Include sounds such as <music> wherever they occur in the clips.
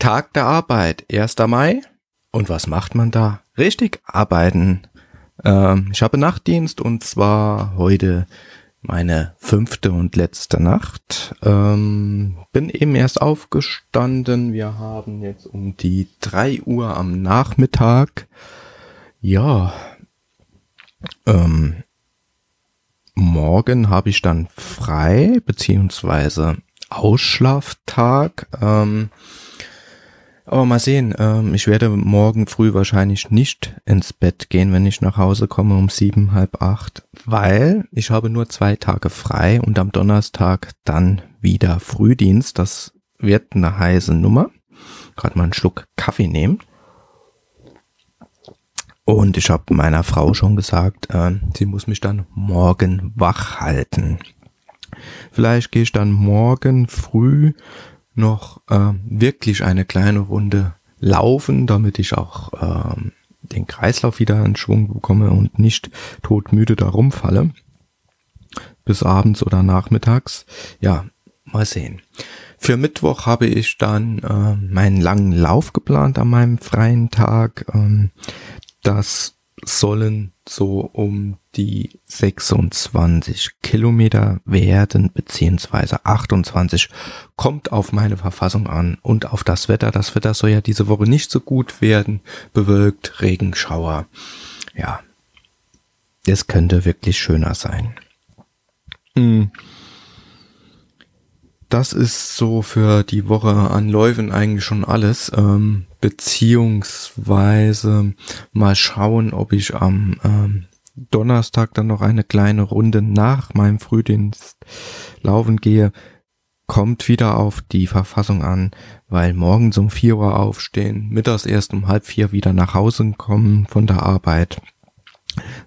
Tag der Arbeit, 1. Mai. Und was macht man da? Richtig, arbeiten. Ähm, ich habe Nachtdienst und zwar heute meine fünfte und letzte Nacht. Ähm, bin eben erst aufgestanden. Wir haben jetzt um die drei Uhr am Nachmittag. Ja. Ähm, morgen habe ich dann frei, beziehungsweise Ausschlaftag. Ähm, aber mal sehen, ähm, ich werde morgen früh wahrscheinlich nicht ins Bett gehen, wenn ich nach Hause komme um sieben, halb acht, weil ich habe nur zwei Tage frei und am Donnerstag dann wieder Frühdienst. Das wird eine heiße Nummer. Gerade mal einen Schluck Kaffee nehmen. Und ich habe meiner Frau schon gesagt, äh, sie muss mich dann morgen wach halten. Vielleicht gehe ich dann morgen früh noch äh, wirklich eine kleine Runde laufen, damit ich auch äh, den Kreislauf wieder in Schwung bekomme und nicht todmüde da rumfalle. Bis abends oder nachmittags. Ja, mal sehen. Für Mittwoch habe ich dann äh, meinen langen Lauf geplant an meinem freien Tag. Ähm, das sollen so um die 26 Kilometer werden, beziehungsweise 28, kommt auf meine Verfassung an und auf das Wetter. Das Wetter soll ja diese Woche nicht so gut werden, bewölkt, Regenschauer. Ja, es könnte wirklich schöner sein. Hm. Das ist so für die Woche an Läufen eigentlich schon alles. Ähm, beziehungsweise mal schauen, ob ich am ähm, Donnerstag dann noch eine kleine Runde nach meinem Frühdienst laufen gehe. Kommt wieder auf die Verfassung an, weil morgens um vier Uhr aufstehen, mittags erst um halb vier wieder nach Hause kommen von der Arbeit.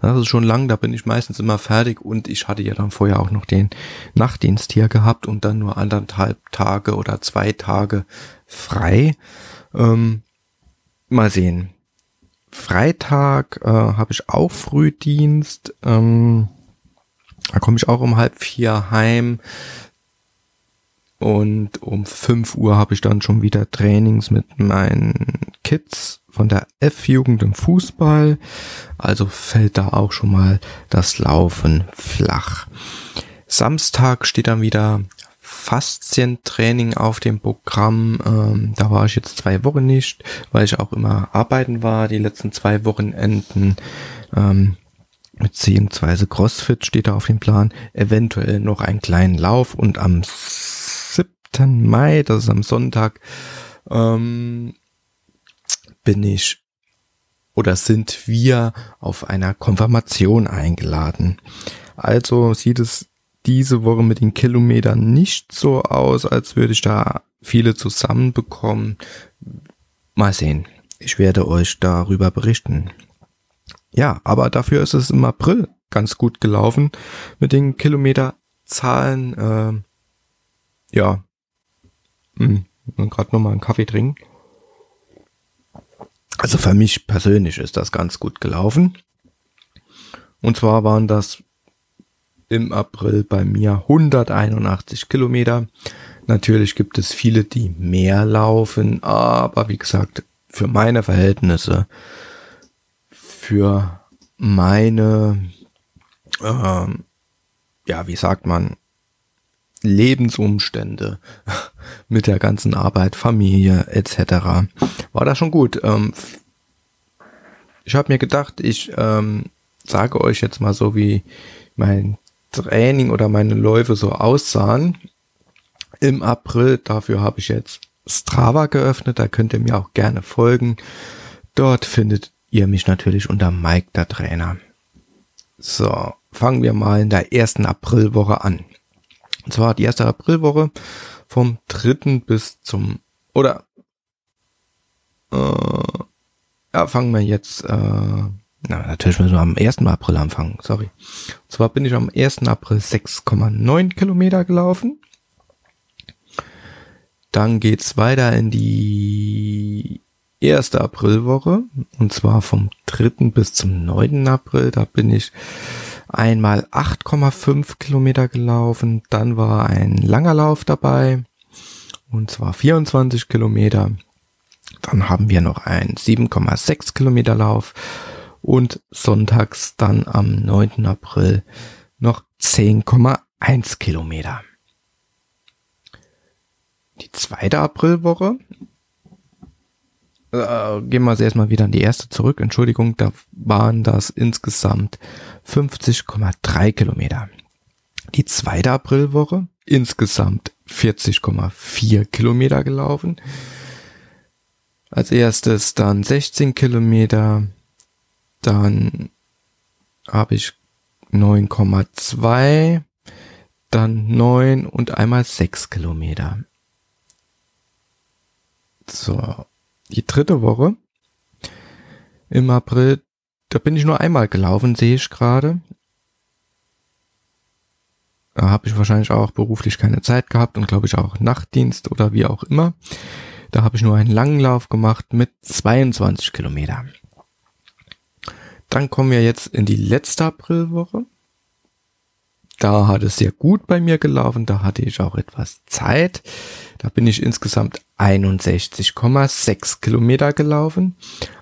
Das ist schon lang, da bin ich meistens immer fertig und ich hatte ja dann vorher auch noch den Nachtdienst hier gehabt und dann nur anderthalb Tage oder zwei Tage frei. Ähm, mal sehen. Freitag äh, habe ich auch Frühdienst. Ähm, da komme ich auch um halb vier heim. Und um fünf Uhr habe ich dann schon wieder Trainings mit meinen Kids von der F-Jugend im Fußball. Also fällt da auch schon mal das Laufen flach. Samstag steht dann wieder Faszientraining auf dem Programm. Ähm, da war ich jetzt zwei Wochen nicht, weil ich auch immer arbeiten war, die letzten zwei Wochenenden. Ähm, beziehungsweise CrossFit steht da auf dem Plan. Eventuell noch einen kleinen Lauf und am 7. Mai, das ist am Sonntag, ähm, bin ich oder sind wir auf einer Konfirmation eingeladen. Also sieht es diese Woche mit den Kilometern nicht so aus, als würde ich da viele zusammenbekommen. Mal sehen. Ich werde euch darüber berichten. Ja, aber dafür ist es im April ganz gut gelaufen mit den Kilometerzahlen. Äh, ja, hm, gerade nochmal einen Kaffee trinken. Also für mich persönlich ist das ganz gut gelaufen. Und zwar waren das im April bei mir 181 Kilometer. Natürlich gibt es viele, die mehr laufen, aber wie gesagt, für meine Verhältnisse, für meine, ähm, ja, wie sagt man, Lebensumstände <laughs> mit der ganzen Arbeit, Familie etc. war das schon gut. Ähm, ich habe mir gedacht, ich ähm, sage euch jetzt mal so, wie mein Training oder meine Läufe so aussahen im April. Dafür habe ich jetzt Strava geöffnet. Da könnt ihr mir auch gerne folgen. Dort findet ihr mich natürlich unter Mike der Trainer. So, fangen wir mal in der ersten Aprilwoche an. Und zwar die erste Aprilwoche vom dritten bis zum oder äh, ja, fangen wir jetzt äh, na, natürlich müssen wir am 1. April anfangen, sorry. Und zwar bin ich am 1. April 6,9 Kilometer gelaufen. Dann geht's weiter in die erste Aprilwoche. Und zwar vom 3. bis zum 9. April. Da bin ich einmal 8,5 Kilometer gelaufen. Dann war ein langer Lauf dabei. Und zwar 24 Kilometer. dann haben wir noch einen 7,6 Kilometer Lauf und sonntags dann am 9. April noch 10,1 Kilometer. Die zweite Aprilwoche äh, gehen wir erstmal wieder an die erste zurück. Entschuldigung, da waren das insgesamt 50,3 Kilometer. Die zweite Aprilwoche insgesamt 40,4 Kilometer gelaufen. Als erstes dann 16 Kilometer, dann habe ich 9,2, dann 9 und einmal 6 Kilometer. So, die dritte Woche im April, da bin ich nur einmal gelaufen, sehe ich gerade. Da habe ich wahrscheinlich auch beruflich keine Zeit gehabt und glaube ich auch Nachtdienst oder wie auch immer. Da habe ich nur einen langen Lauf gemacht mit 22 Kilometer. Dann kommen wir jetzt in die letzte Aprilwoche. Da hat es sehr gut bei mir gelaufen, da hatte ich auch etwas Zeit. Da bin ich insgesamt 61,6 Kilometer gelaufen,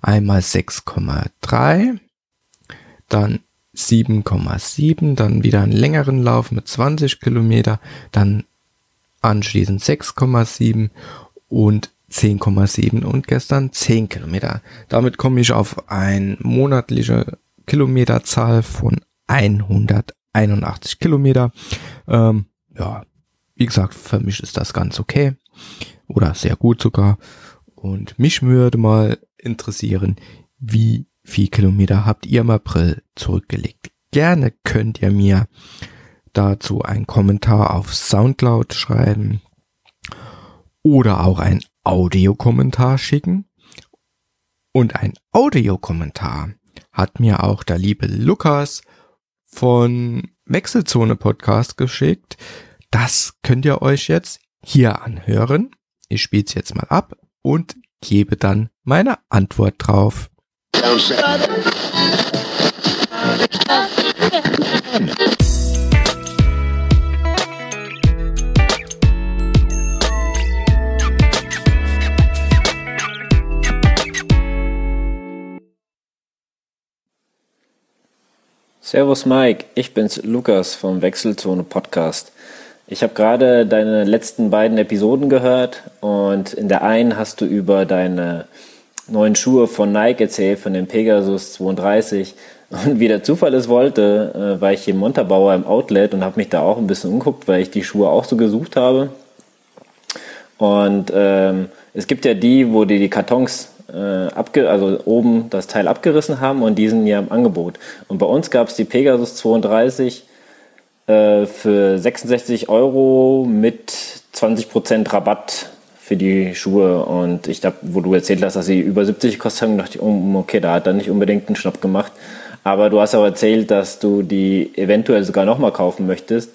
einmal 6,3, dann 7,7, dann wieder einen längeren Lauf mit 20 Kilometer, dann anschließend 6,7 und 10,7 und gestern 10 Kilometer. Damit komme ich auf eine monatliche Kilometerzahl von 100 81 Kilometer. Ähm, ja, wie gesagt, für mich ist das ganz okay oder sehr gut sogar. Und mich würde mal interessieren, wie viel Kilometer habt ihr im April zurückgelegt? Gerne könnt ihr mir dazu einen Kommentar auf Soundcloud schreiben oder auch ein Audiokommentar schicken. Und ein Audiokommentar hat mir auch der liebe Lukas von Wechselzone Podcast geschickt. Das könnt ihr euch jetzt hier anhören. Ich spiele es jetzt mal ab und gebe dann meine Antwort drauf. Servus Mike, ich bin's Lukas vom Wechselzone Podcast. Ich habe gerade deine letzten beiden Episoden gehört und in der einen hast du über deine neuen Schuhe von Nike erzählt, von dem Pegasus 32. Und wie der Zufall es wollte, äh, war ich hier im Montabauer im Outlet und habe mich da auch ein bisschen umguckt, weil ich die Schuhe auch so gesucht habe. Und ähm, es gibt ja die, wo die die Kartons äh, abge also oben das Teil abgerissen haben und die sind ja im Angebot. Und bei uns gab es die Pegasus 32 äh, für 66 Euro mit 20% Rabatt für die Schuhe. Und ich glaube, wo du erzählt hast, dass sie über 70 gekostet haben, dachte ich, oh, okay, da hat er nicht unbedingt einen Schnapp gemacht. Aber du hast auch erzählt, dass du die eventuell sogar nochmal kaufen möchtest.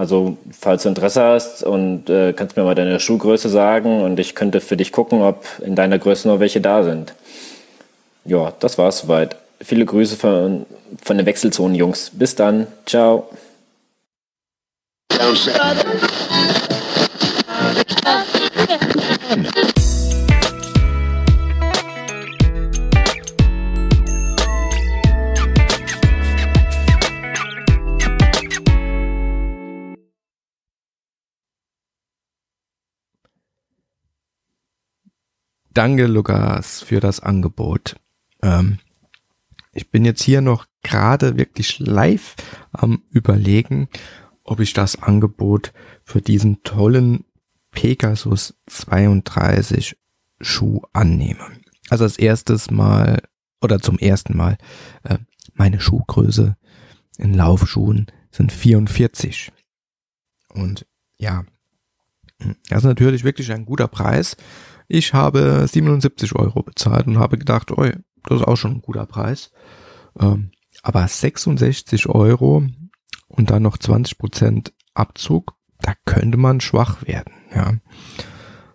Also, falls du Interesse hast und äh, kannst mir mal deine Schuhgröße sagen und ich könnte für dich gucken, ob in deiner Größe noch welche da sind. Ja, das war's soweit. Viele Grüße von, von den Wechselzonen-Jungs. Bis dann. Ciao. Danke, Lukas, für das Angebot. Ähm, ich bin jetzt hier noch gerade wirklich live am Überlegen, ob ich das Angebot für diesen tollen Pegasus 32 Schuh annehme. Also als erstes Mal oder zum ersten Mal äh, meine Schuhgröße in Laufschuhen sind 44. Und ja, das ist natürlich wirklich ein guter Preis ich habe 77 Euro bezahlt und habe gedacht, oh, das ist auch schon ein guter Preis. Ähm, aber 66 Euro und dann noch 20 Prozent Abzug, da könnte man schwach werden. Ja,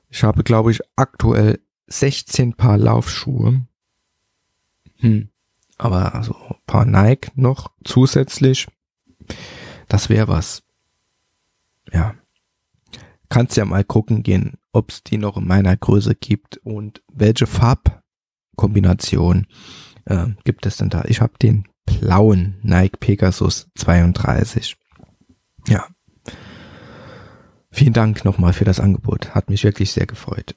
ich habe, glaube ich, aktuell 16 Paar Laufschuhe. Hm. Aber also paar Nike noch zusätzlich. Das wäre was. Ja. Kannst ja mal gucken gehen, ob es die noch in meiner Größe gibt und welche Farbkombination äh, gibt es denn da. Ich habe den blauen Nike Pegasus 32. Ja. Vielen Dank nochmal für das Angebot. Hat mich wirklich sehr gefreut.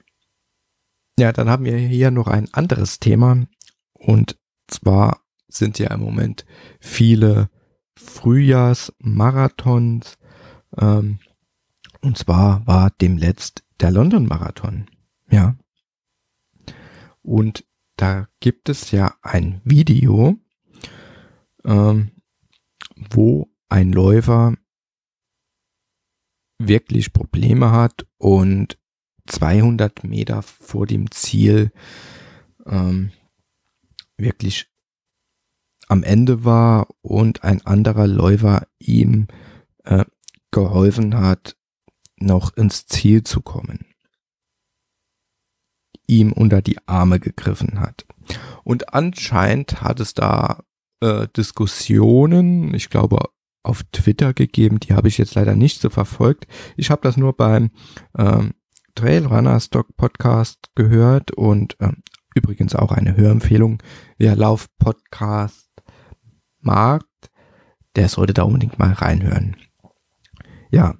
Ja, dann haben wir hier noch ein anderes Thema. Und zwar sind ja im Moment viele Frühjahrsmarathons. Ähm, und zwar war demletzt der London Marathon. Ja. Und da gibt es ja ein Video, ähm, wo ein Läufer wirklich Probleme hat und 200 Meter vor dem Ziel ähm, wirklich am Ende war und ein anderer Läufer ihm äh, geholfen hat, noch ins Ziel zu kommen. Ihm unter die Arme gegriffen hat. Und anscheinend hat es da äh, Diskussionen, ich glaube auf Twitter gegeben, die habe ich jetzt leider nicht so verfolgt. Ich habe das nur beim ähm, Trailrunner Stock Podcast gehört und ähm, übrigens auch eine Hörempfehlung. Wer Lauf Podcast mag, der sollte da unbedingt mal reinhören. Ja,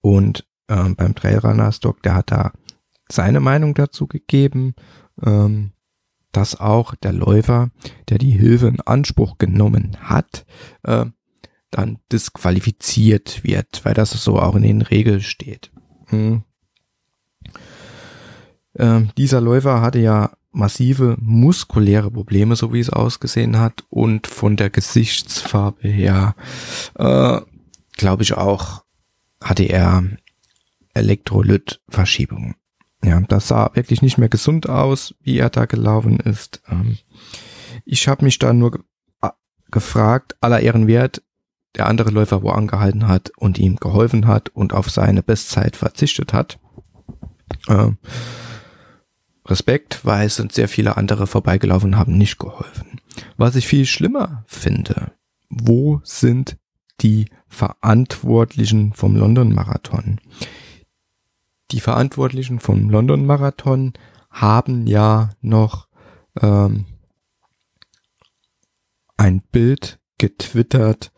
und ähm, beim Trailrunner Stock, der hat da seine Meinung dazu gegeben. Ähm, dass auch der Läufer, der die Hilfe in Anspruch genommen hat, äh, dann disqualifiziert wird, weil das so auch in den Regeln steht. Hm. Äh, dieser Läufer hatte ja massive muskuläre Probleme, so wie es ausgesehen hat, und von der Gesichtsfarbe her, äh, glaube ich auch, hatte er Elektrolytverschiebungen. Ja, das sah wirklich nicht mehr gesund aus, wie er da gelaufen ist. Ähm, ich habe mich da nur gefragt, aller Ehren wert, der andere Läufer wo angehalten hat und ihm geholfen hat und auf seine Bestzeit verzichtet hat. Ähm, Respekt, weil es sind sehr viele andere vorbeigelaufen haben nicht geholfen. Was ich viel schlimmer finde, wo sind die Verantwortlichen vom London Marathon? Die Verantwortlichen vom London Marathon haben ja noch ähm, ein Bild getwittert.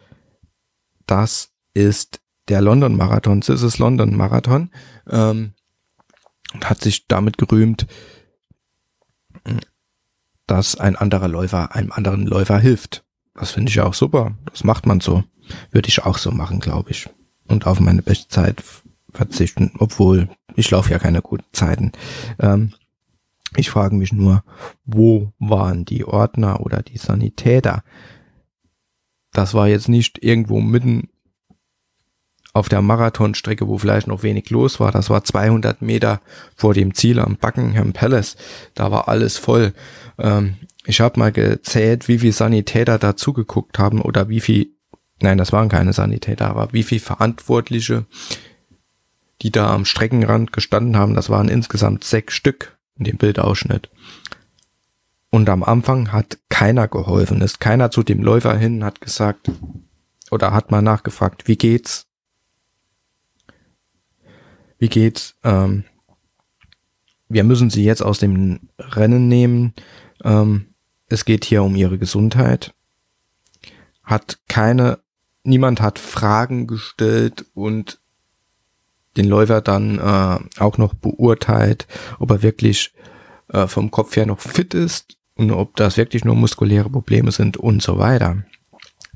Das ist der London Marathon. Das ist London Marathon. Ähm, und hat sich damit gerühmt, dass ein anderer Läufer einem anderen Läufer hilft. Das finde ich auch super. Das macht man so. Würde ich auch so machen, glaube ich. Und auf meine Bestzeit verzichten, obwohl ich laufe ja keine guten Zeiten. Ähm, ich frage mich nur, wo waren die Ordner oder die Sanitäter? Das war jetzt nicht irgendwo mitten auf der Marathonstrecke, wo vielleicht noch wenig los war. Das war 200 Meter vor dem Ziel am Buckingham Palace. Da war alles voll. Ähm, ich habe mal gezählt, wie viele Sanitäter da zugeguckt haben oder wie viel, nein, das waren keine Sanitäter, aber wie viel Verantwortliche die da am Streckenrand gestanden haben. Das waren insgesamt sechs Stück in dem Bildausschnitt. Und am Anfang hat keiner geholfen, ist keiner zu dem Läufer hin, hat gesagt oder hat mal nachgefragt, wie geht's? Wie geht's? Ähm, wir müssen sie jetzt aus dem Rennen nehmen. Ähm, es geht hier um ihre Gesundheit. Hat keine, niemand hat Fragen gestellt und den Läufer dann äh, auch noch beurteilt, ob er wirklich äh, vom Kopf her noch fit ist und ob das wirklich nur muskuläre Probleme sind und so weiter.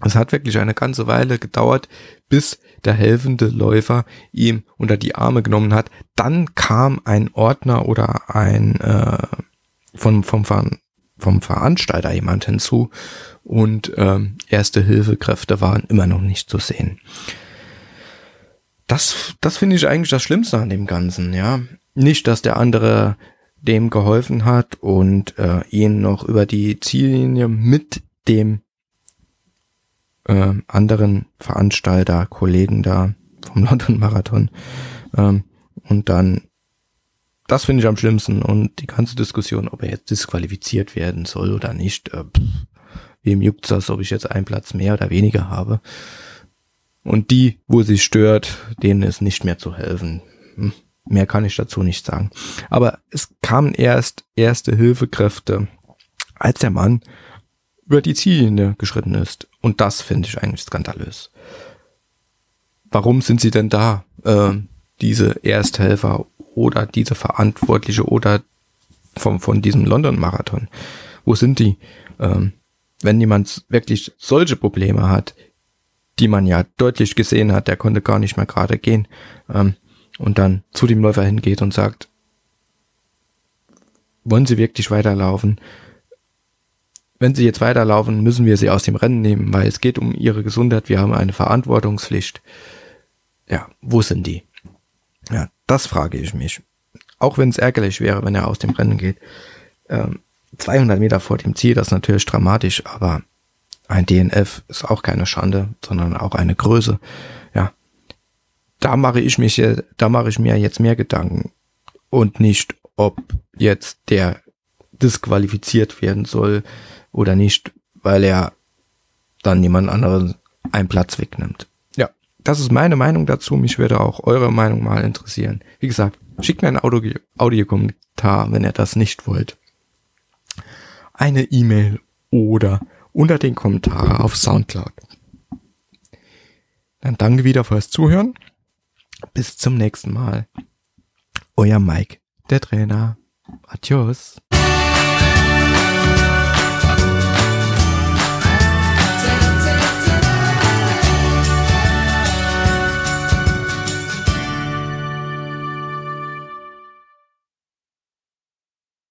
Es hat wirklich eine ganze Weile gedauert, bis der helfende Läufer ihm unter die Arme genommen hat. Dann kam ein Ordner oder ein äh, vom, vom, vom Veranstalter jemand hinzu und ähm, erste Hilfekräfte waren immer noch nicht zu sehen das, das finde ich eigentlich das Schlimmste an dem Ganzen, ja. Nicht, dass der andere dem geholfen hat und äh, ihn noch über die Ziellinie mit dem äh, anderen Veranstalter, Kollegen da vom <laughs> London Marathon ähm, und dann das finde ich am schlimmsten und die ganze Diskussion, ob er jetzt disqualifiziert werden soll oder nicht, äh, pff, wem juckt's das, ob ich jetzt einen Platz mehr oder weniger habe. Und die, wo sie stört, denen ist nicht mehr zu helfen. Hm, Mehr kann ich dazu nicht sagen. Aber es kamen erst erste Hilfekräfte, als der Mann über die Ziellinie geschritten ist. Und das finde ich eigentlich skandalös. Warum sind sie denn da, äh, diese Ersthelfer oder diese Verantwortliche oder vom, von diesem London-Marathon? Wo sind die? Ähm, wenn jemand wirklich solche Probleme hat, die man ja deutlich gesehen hat, der konnte gar nicht mehr gerade gehen, ähm, und dann zu dem Läufer hingeht und sagt, wollen Sie wirklich weiterlaufen? Wenn Sie jetzt weiterlaufen, müssen wir Sie aus dem Rennen nehmen, weil es geht um Ihre Gesundheit. Wir haben eine Verantwortungspflicht. Ja, wo sind die? Ja, das frage ich mich. Auch wenn es ärgerlich wäre, wenn er aus dem Rennen geht. Ähm, 200 Meter vor dem Ziel, das ist natürlich dramatisch, aber ein DNF ist auch keine Schande, sondern auch eine Größe. Ja, da mache ich mich, da mache ich mir jetzt mehr Gedanken und nicht, ob jetzt der disqualifiziert werden soll oder nicht, weil er dann jemand anderen einen Platz wegnimmt. Ja, das ist meine Meinung dazu. Mich würde auch eure Meinung mal interessieren. Wie gesagt, schickt mir einen Audio Audiokommentar, wenn ihr das nicht wollt. Eine E-Mail oder unter den Kommentaren auf Soundcloud. Dann danke wieder fürs Zuhören bis zum nächsten Mal. Euer Mike, der Trainer. Adios.